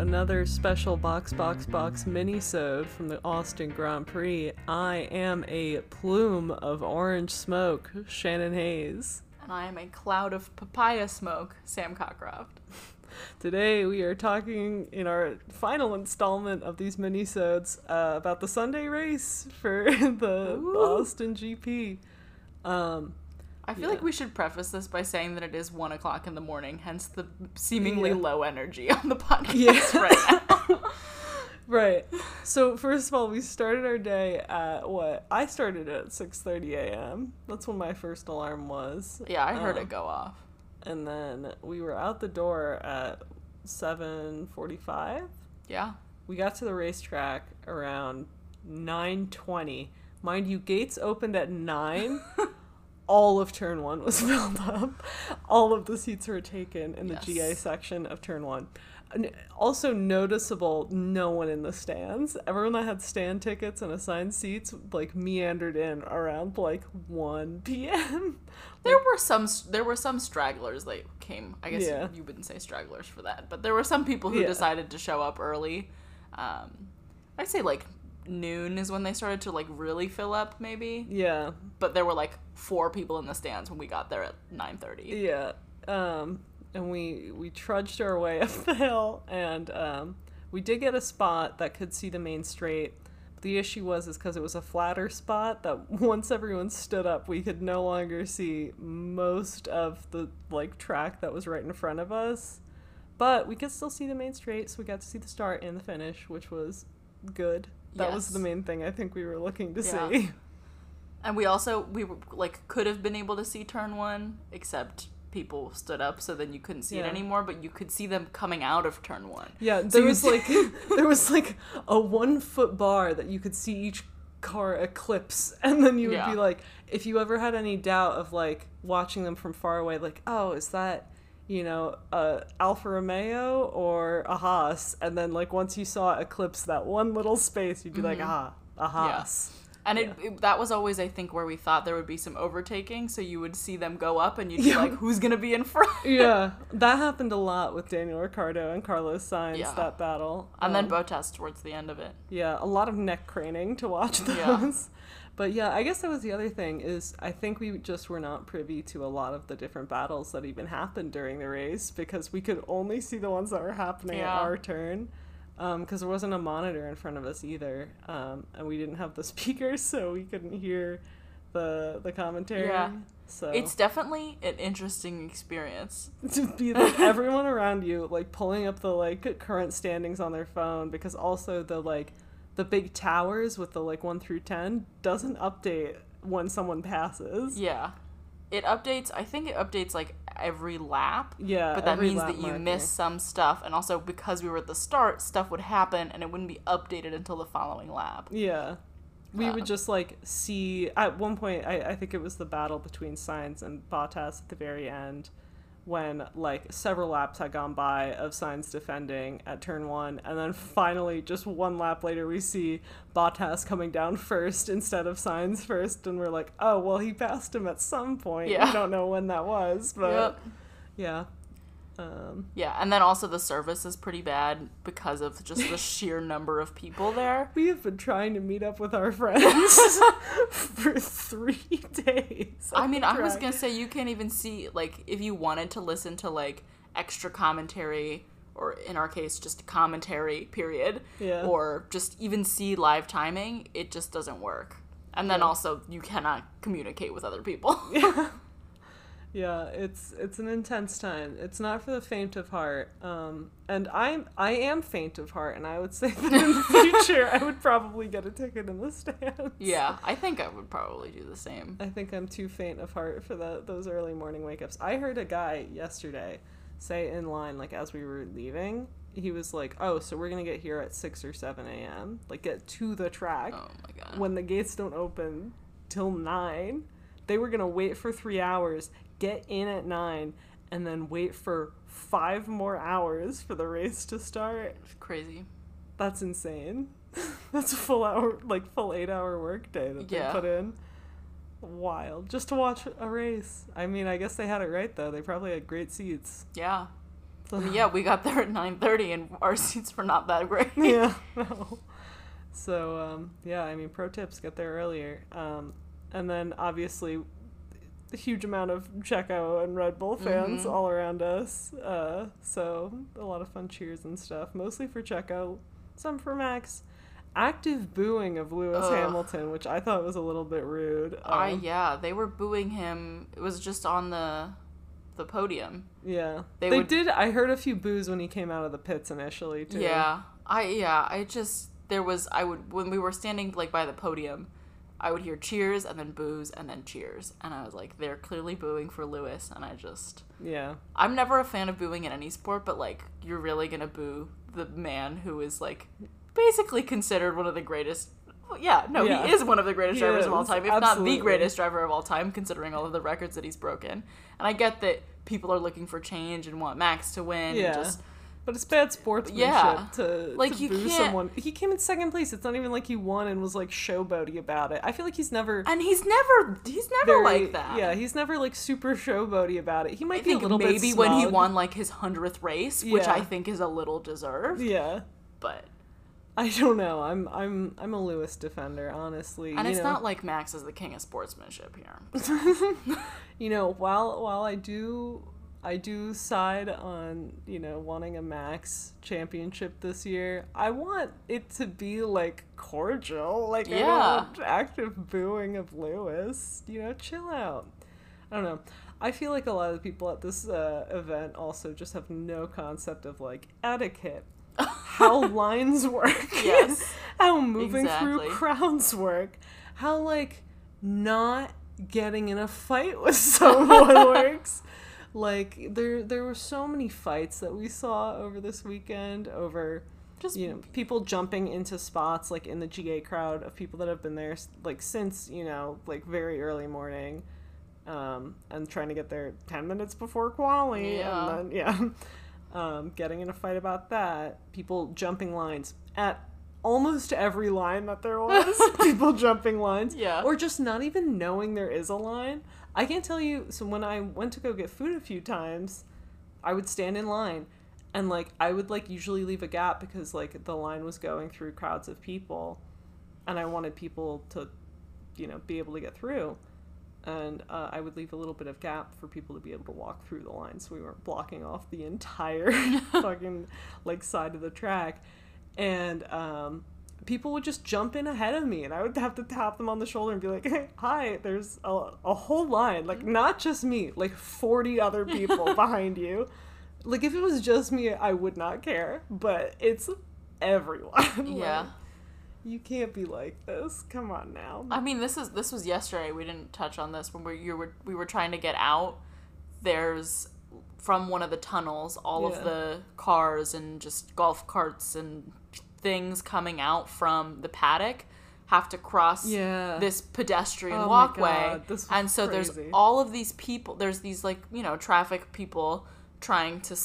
another special Box Box Box mini-sode from the Austin Grand Prix. I am a plume of orange smoke, Shannon Hayes. And I am a cloud of papaya smoke, Sam Cockcroft. Today we are talking in our final installment of these mini-sodes uh, about the Sunday race for the Ooh. Austin GP. Um, I feel Yeah. like we should preface this by saying that it is one o'clock in the morning, hence the seemingly Yeah. low energy on the podcast Yeah. right now. Right. So first of all, we started our day at what? I started at 6:30 a.m. That's when my first alarm was. yeah, I heard Um, it go off. And then we were out the door at 7:45. Yeah. We got to the racetrack around 9:20. Mind you, gates opened at 9. All of turn 1 was filled up. All of the seats were taken in the Yes. GA section of turn 1. Also noticeable no one in the stands. Everyone that had stand tickets and assigned seats like meandered in around like 1 p.m. There were some there were some stragglers that came. I guess Yeah. you, you wouldn't say stragglers for that, but there were some people who Yeah. decided to show up early. Um, I'd say like noon is when they started to like really fill up, maybe. Yeah. But there were like four people in the stands when we got there at nine thirty. Yeah. Um, and we we trudged our way up the hill, and um, we did get a spot that could see the main straight. But the issue was is because it was a flatter spot that once everyone stood up, we could no longer see most of the like track that was right in front of us. But we could still see the main straight, so we got to see the start and the finish, which was good. That was the main thing I think we were looking to Yeah. see. And we also we were, like could have been able to see turn one, except people stood up, so then you couldn't see Yeah. it anymore. But you could see them coming out of turn one. Yeah, there you was like there was like a one foot bar that you could see each car eclipse, and then you would Yeah. be like, if you ever had any doubt of like watching them from far away, like, oh, is that you know a Alfa Romeo or a Haas? And then like once you saw eclipse that one little space, you'd be like, ah, a Haas. And it, it- that was always, I think, where we thought there would be some overtaking. So you would see them go up, and you'd be Yeah. like, "Who's gonna be in front?" Yeah, that happened a lot with Daniel Ricciardo and Carlos Sainz. Yeah. That battle, And then Um, Bottas towards the end of it. Yeah, a lot of neck craning to watch those. But yeah, I guess that was the other thing is I think we just were not privy to a lot of the different battles that even happened during the race because we could only see the ones that were happening Yeah. at our turn. Because there wasn't a monitor in front of us either, um, and we didn't have the speakers, so we couldn't hear the the commentary. Yeah. So It's definitely an interesting experience. to be like everyone around you like pulling up the like current standings on their phone because also the like the big towers with the like 1 through 10 doesn't update when someone passes Yeah. It updates. I think it updates like every lap. yeah but that means that you miss some stuff and also because we were at the start stuff would happen and it wouldn't be updated until the following lap yeah we Uh, would just like see at one point I, I think it was the battle between Sainz and Bottas at the very end when like several laps had gone by of Sainz defending at turn one, and then finally, just one lap later, we see Bottas coming down first instead of Sainz first, and we're like, oh well, he passed him at some point. Yeah. We don't know when that was, but Yep. yeah. Um, yeah and then also the service is pretty bad because of just the sheer number of people there we have been trying to meet up with our friends for three days. i mean i was gonna say you can't even see like if you wanted to listen to like extra commentary or in our case just commentary period Yeah. or just even see live timing it just doesn't work and then Yeah. also you cannot communicate with other people Yeah, it's it's an intense time. It's not for the faint of heart. Um, and I'm I am faint of heart, and I would say that in the future I would probably get a ticket in the stands. yeah i think i would probably do the same I think I'm too faint of heart for the, those early morning wake ups. I heard a guy yesterday say in line, like as we were leaving, he was like, "Oh, so we're gonna get here at six or seven a.m. Like get to the track oh my god when the gates don't open till nine. They were gonna wait for three hours, get in at nine, and then wait for five more hours for the race to start. It's crazy That's insane. That's a full hour, like full eight hour work day that Yeah. they put in. Wild. Just to watch a race. I mean, I guess they had it right though. They probably had great seats. Yeah. I mean, yeah, we got there at nine thirty, and our seats were not that great. yeah. No. So um, yeah, I mean, pro tips: get there earlier. Um, and then obviously, a huge amount of Checo and Red Bull fans Mhm. all around us. Uh, so a lot of fun cheers and stuff, mostly for Checo, some for Max. Active booing of Lewis Ugh. Hamilton, which I thought was a little bit rude. Um, yeah, they were booing him. It was just on the the podium. yeah, They they, would- did. I heard a few boos when he came out of the pits initially too. Yeah, I yeah, I just there was I would when we were standing like by the podium, I would hear cheers and then boos and then cheers, and I was like, they're clearly booing for Lewis, and I just yeah, I'm never a fan of booing in any sport, but like you're really gonna boo the man who is like basically considered one of the greatest. well, Yeah, no, Yeah. he is one of the greatest He drivers of all time, if not the greatest driver of all time, considering all of the records that he's broken. And I get that people are looking for change and want Max to win. Yeah. And just But it's bad sportsmanship Yeah. to Like, to you boo can't- someone. He came in second place. It's not even like he won and was like showboaty about it. I feel like he's never and he's never he's never very- like that. Yeah, he's never like super showboaty about it. He might I be a little maybe when he won like his hundredth race, which I think is a little deserved. Yeah, But I don't know. I'm I'm I'm a Lewis defender, honestly. and it's know. not like Max is the king of sportsmanship here. you know, while while I do I do side on, you know, wanting a max championship this year. I want it to be like cordial. Like I don't want active booing of Lewis. You know, chill out. I don't know. I feel like a lot of the people at this uh, event also just have no concept of like etiquette, how lines work, Yes. how moving through Exactly. crowds work, how like not getting in a fight with someone works. Like there there were so many fights that we saw over this weekend over Just you know people jumping into spots like in the GA crowd of people that have been there like since you know like very early morning um and trying to get there 10 minutes before quali Yeah. and then yeah um getting in a fight about that people jumping lines at almost every line that there was people jumping lines Yeah. or just not even knowing there is a line. I can't tell you so when i went to go get food a few times i would stand in line and like i would like usually leave a gap because like the line was going through crowds of people and i wanted people to you know be able to get through. And uh, i would leave a little bit of gap for people to be able to walk through the line so we weren't blocking off the entire fucking like side of the track and um people would just jump in ahead of me and i would have to tap them on the shoulder and be like hey, hi there's a, a whole line like not just me like 40 other people behind you like if it was just me i would not care but it's everyone Like, Yeah. you can't be like this come on now I mean, this is this was yesterday. We didn't touch on this when we you were we were trying to get out. There's from one of the tunnels, all Yeah. of the cars and just golf carts and things coming out from the paddock have to cross yeah this pedestrian Oh my walkway. God, and so there's all of these people, there's these like, you know, traffic people trying to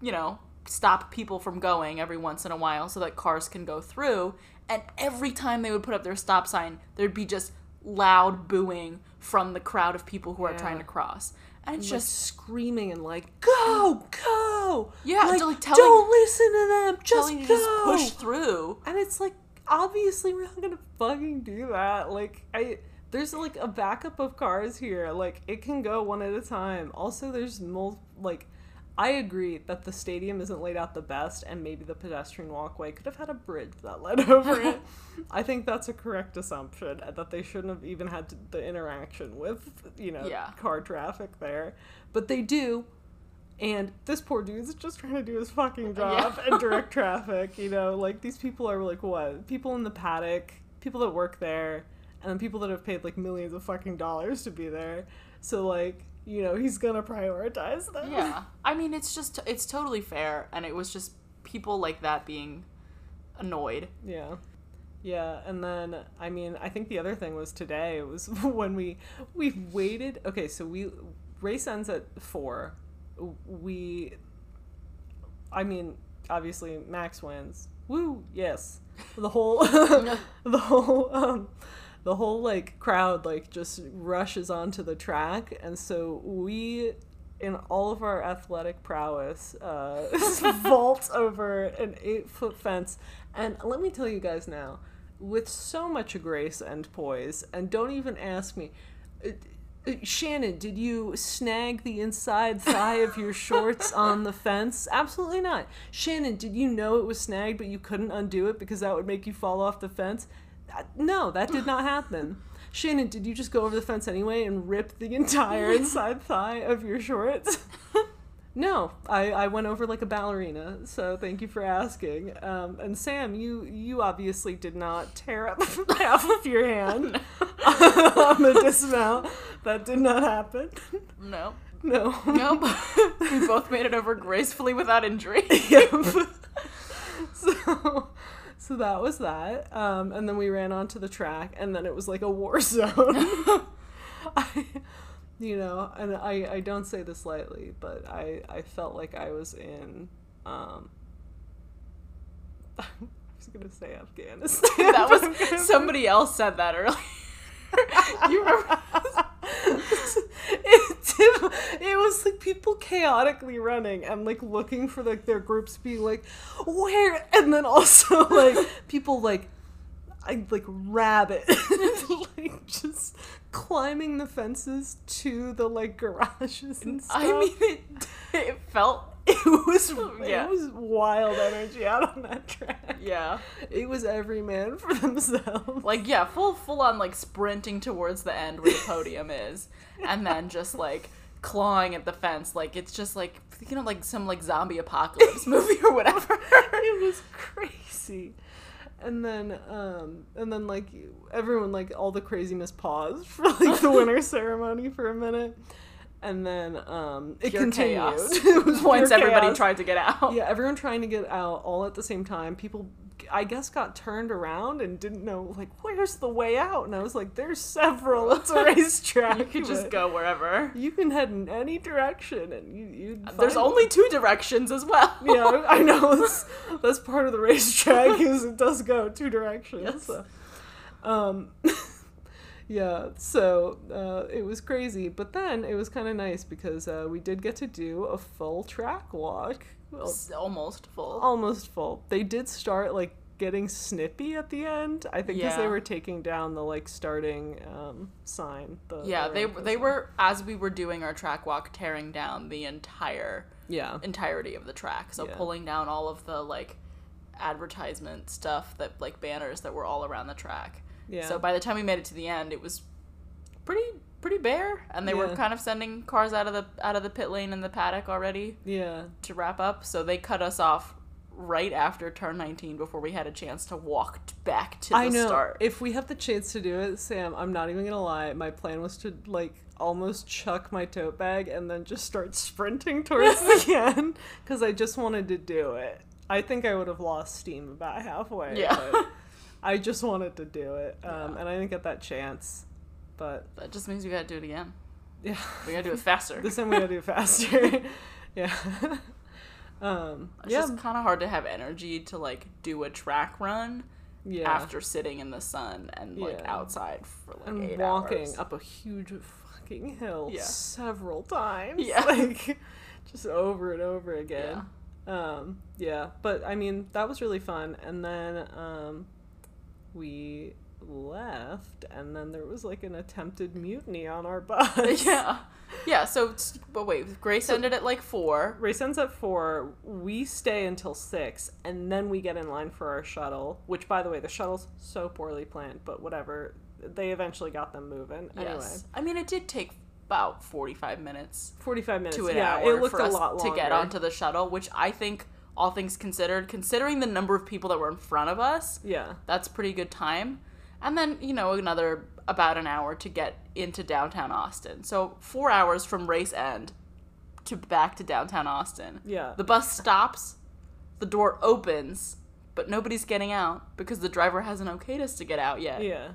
you know, stop people from going every once in a while so that cars can go through. And every time they would put up their stop sign, there'd be just loud booing from the crowd of people who are trying to cross. And just just screaming and like go go! Yeah, like, like, telling- don't listen to them just go just push through. and it's like obviously we're not gonna fucking do that. Like i there's like a backup of cars here. Like it can go one at a time. Also there's mul like i agree that the stadium isn't laid out the best and maybe the pedestrian walkway could have had a bridge that led over it i think that's a correct assumption that they shouldn't have even had to, the interaction with you know Yeah. car traffic there but they do and this poor dude's just trying to do his fucking job Yeah. and direct traffic, you know, like these people are like what? People in the paddock, people that work there, and then people that have paid like millions of fucking dollars to be there. So like, you know, he's gonna prioritize them. Yeah. I mean, it's just, it's totally fair. And it was just people like that being annoyed. Yeah. Yeah, and then I mean, I think the other thing was today was when we we waited. Okay, so we race ends at 4. We I mean, obviously Max wins. Woo, yes. The whole the whole um the whole like crowd like just rushes onto the track and so we in all of our athletic prowess, uh, vault over an eight foot fence. And let me tell you guys now, with so much grace and poise, and don't even ask me. uh, Shannon, did you snag the inside thigh of your shorts on the fence? Absolutely not. Shannon, did you know it was snagged but you couldn't undo it because that would make you fall off the fence? No, that did not happen. Shannon, did you just go over the fence anyway and rip the entire inside thigh of your shorts? no, I, I went over like a ballerina, so thank you for asking. Um, and Sam, you you obviously did not tear up half of your hand on the dismount. That did not happen. No. No. Nope. we both made it over gracefully without injury. Yep. so so that was that um, and then we ran onto the track and then it was like a war zone I, you know and I, I don't say this lightly but I, I felt like i was in um, i was gonna say afghanistan that was somebody else said that earlier. you remember? it, it was like people chaotically running and like looking for like their groups being like where and then also like people like I like rabbit like just climbing the fences to the like garages and stuff. I mean, it, it felt. it was Yeah. it was wild energy out on that track. Yeah. It was every man for themselves. Like, yeah, full, full on, like, sprinting towards the end where the podium is. And then just, like, clawing at the fence. Like, it's just, like, you know, like some, like, zombie apocalypse movie or whatever. it was crazy and then um and then like everyone like all the craziness paused for like the winter ceremony for a minute and then um it Pure continued it was Once pure everybody chaos. tried to get out. yeah everyone trying to get out all at the same time people i guess got turned around and didn't know like where's the way out and i was like there's several it's a racetrack You could just go wherever. you can head in any direction and you you There's only two directions as well. yeah, I know. That's, that's part of the racetrack is it does go two directions. Yes. So. Um, yeah, so uh, it was crazy, but then it was kind of nice because uh, we did get to do a full track walk, well, almost full. almost full. They did start like getting snippy at the end. I think because they were taking down the like starting um, sign. The, Yeah, the they they sign. were as we were doing our track walk, tearing down the entire Yeah, entirety of the track. So Yeah. pulling down all of the like advertisement stuff that like banners that were all around the track. Yeah. So by the time we made it to the end, it was pretty pretty bare, and they were kind of sending cars out of the out of the pit lane in the paddock already yeah. to wrap up. So they cut us off right after turn 19 before we had a chance to walk back to the I know. start. If we have the chance to do it, Sam, I'm not even gonna lie. My plan was to like almost chuck my tote bag and then just start sprinting towards the end because I just wanted to do it. I think I would have lost steam about halfway. Yeah. but I just wanted to do it, um, Yeah. and I didn't get that chance. But that just means we gotta do it again. yeah, We gotta do it faster. this time we gotta do it faster. yeah. um. It's yeah. just kind of hard to have energy to like do a track run yeah. after sitting in the sun and like Yeah. outside for like and eight walking hours. up a huge fucking hill Yeah. several times. Yeah. Like just over and over again. Um, yeah. But I mean that was really fun. And then um we left and then there was like an attempted mutiny on our bus. yeah, yeah. So, but wait, Grace ended at like four. Race ends at four. We stay until six, and then we get in line for our shuttle. Which, by the way, the shuttle's so poorly planned, but whatever. They eventually got them moving. Anyway, Yes, I mean it did take about forty-five minutes forty-five minutes. to an yeah, hour it looked for a us lot longer to get onto the shuttle, which I think, all things considered, considering the number of people that were in front of us, Yeah, that's pretty good time. And then you know another about an hour to get into downtown Austin. So four hours from race end to back to downtown Austin. yeah. The bus stops, the door opens, but nobody's getting out because the driver hasn't okayed us to get out yet. yeah.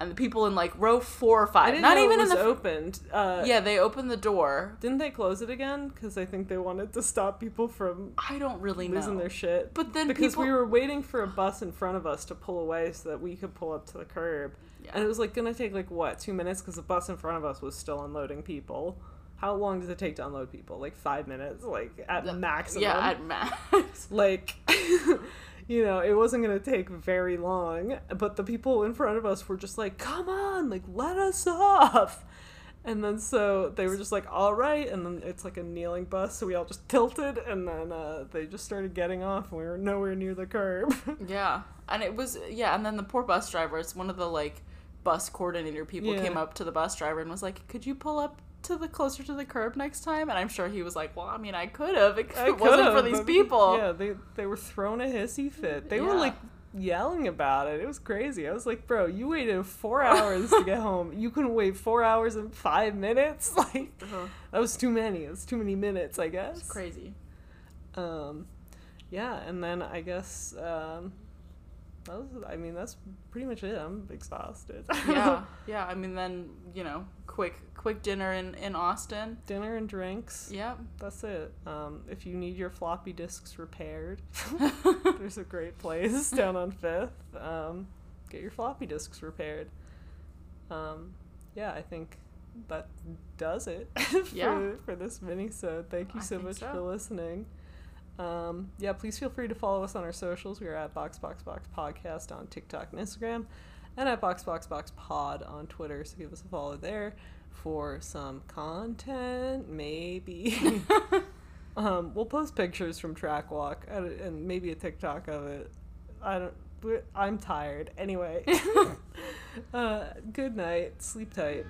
And the people in like row four or I five, didn't not know even in the opened. Uh, yeah, they opened the door. Didn't they close it again? Because I think they wanted to stop people from I don't really losing know. their shit. But then because people, we were waiting for a bus in front of us to pull away so that we could pull up to the curb. Yeah. And it was like gonna take like what two minutes because the bus in front of us was still unloading people. how long does it take to unload people? Like five minutes, like at maximum. Yeah, at max. like you know it wasn't going to take very long but the people in front of us were just like come on like let us off and then so they were just like all right and then it's like a kneeling bus so we all just tilted and then uh, they just started getting off and we were nowhere near the curb yeah, and it was yeah, and then the poor bus driver. It's one of the like bus coordinator people Yeah. came up to the bus driver and was like, "Could you pull up?" To the closer to the curb next time, and I'm sure he was like, "Well, I mean, I could have it wasn't for these people." yeah they, they were thrown a hissy fit. They were like yelling about it. It was crazy. I was like bro you waited four hours to get home. You couldn't wait four hours and five minutes? Like Ugh, that was too many. It was too many minutes i guess. it's crazy. um yeah and then i guess um was, i mean that's pretty much it i'm exhausted yeah, yeah. I mean, then you know, quick, quick dinner in in Austin. dinner and drinks Yep. that's it um if you need your floppy disks repaired there's a great place down on fifth um get your floppy disks repaired um yeah i think that does it for, Yeah. for this mini so thank you so much so. for listening um, yeah please feel free to follow us on our socials. We are at boxboxbox podcast on tiktok and instagram and at boxboxboxpod on twitter so give us a follow there for some content maybe. Um, we'll post pictures from track walk and, and maybe a tiktok of it. I don't i'm tired. Anyway. Uh, good night. Sleep tight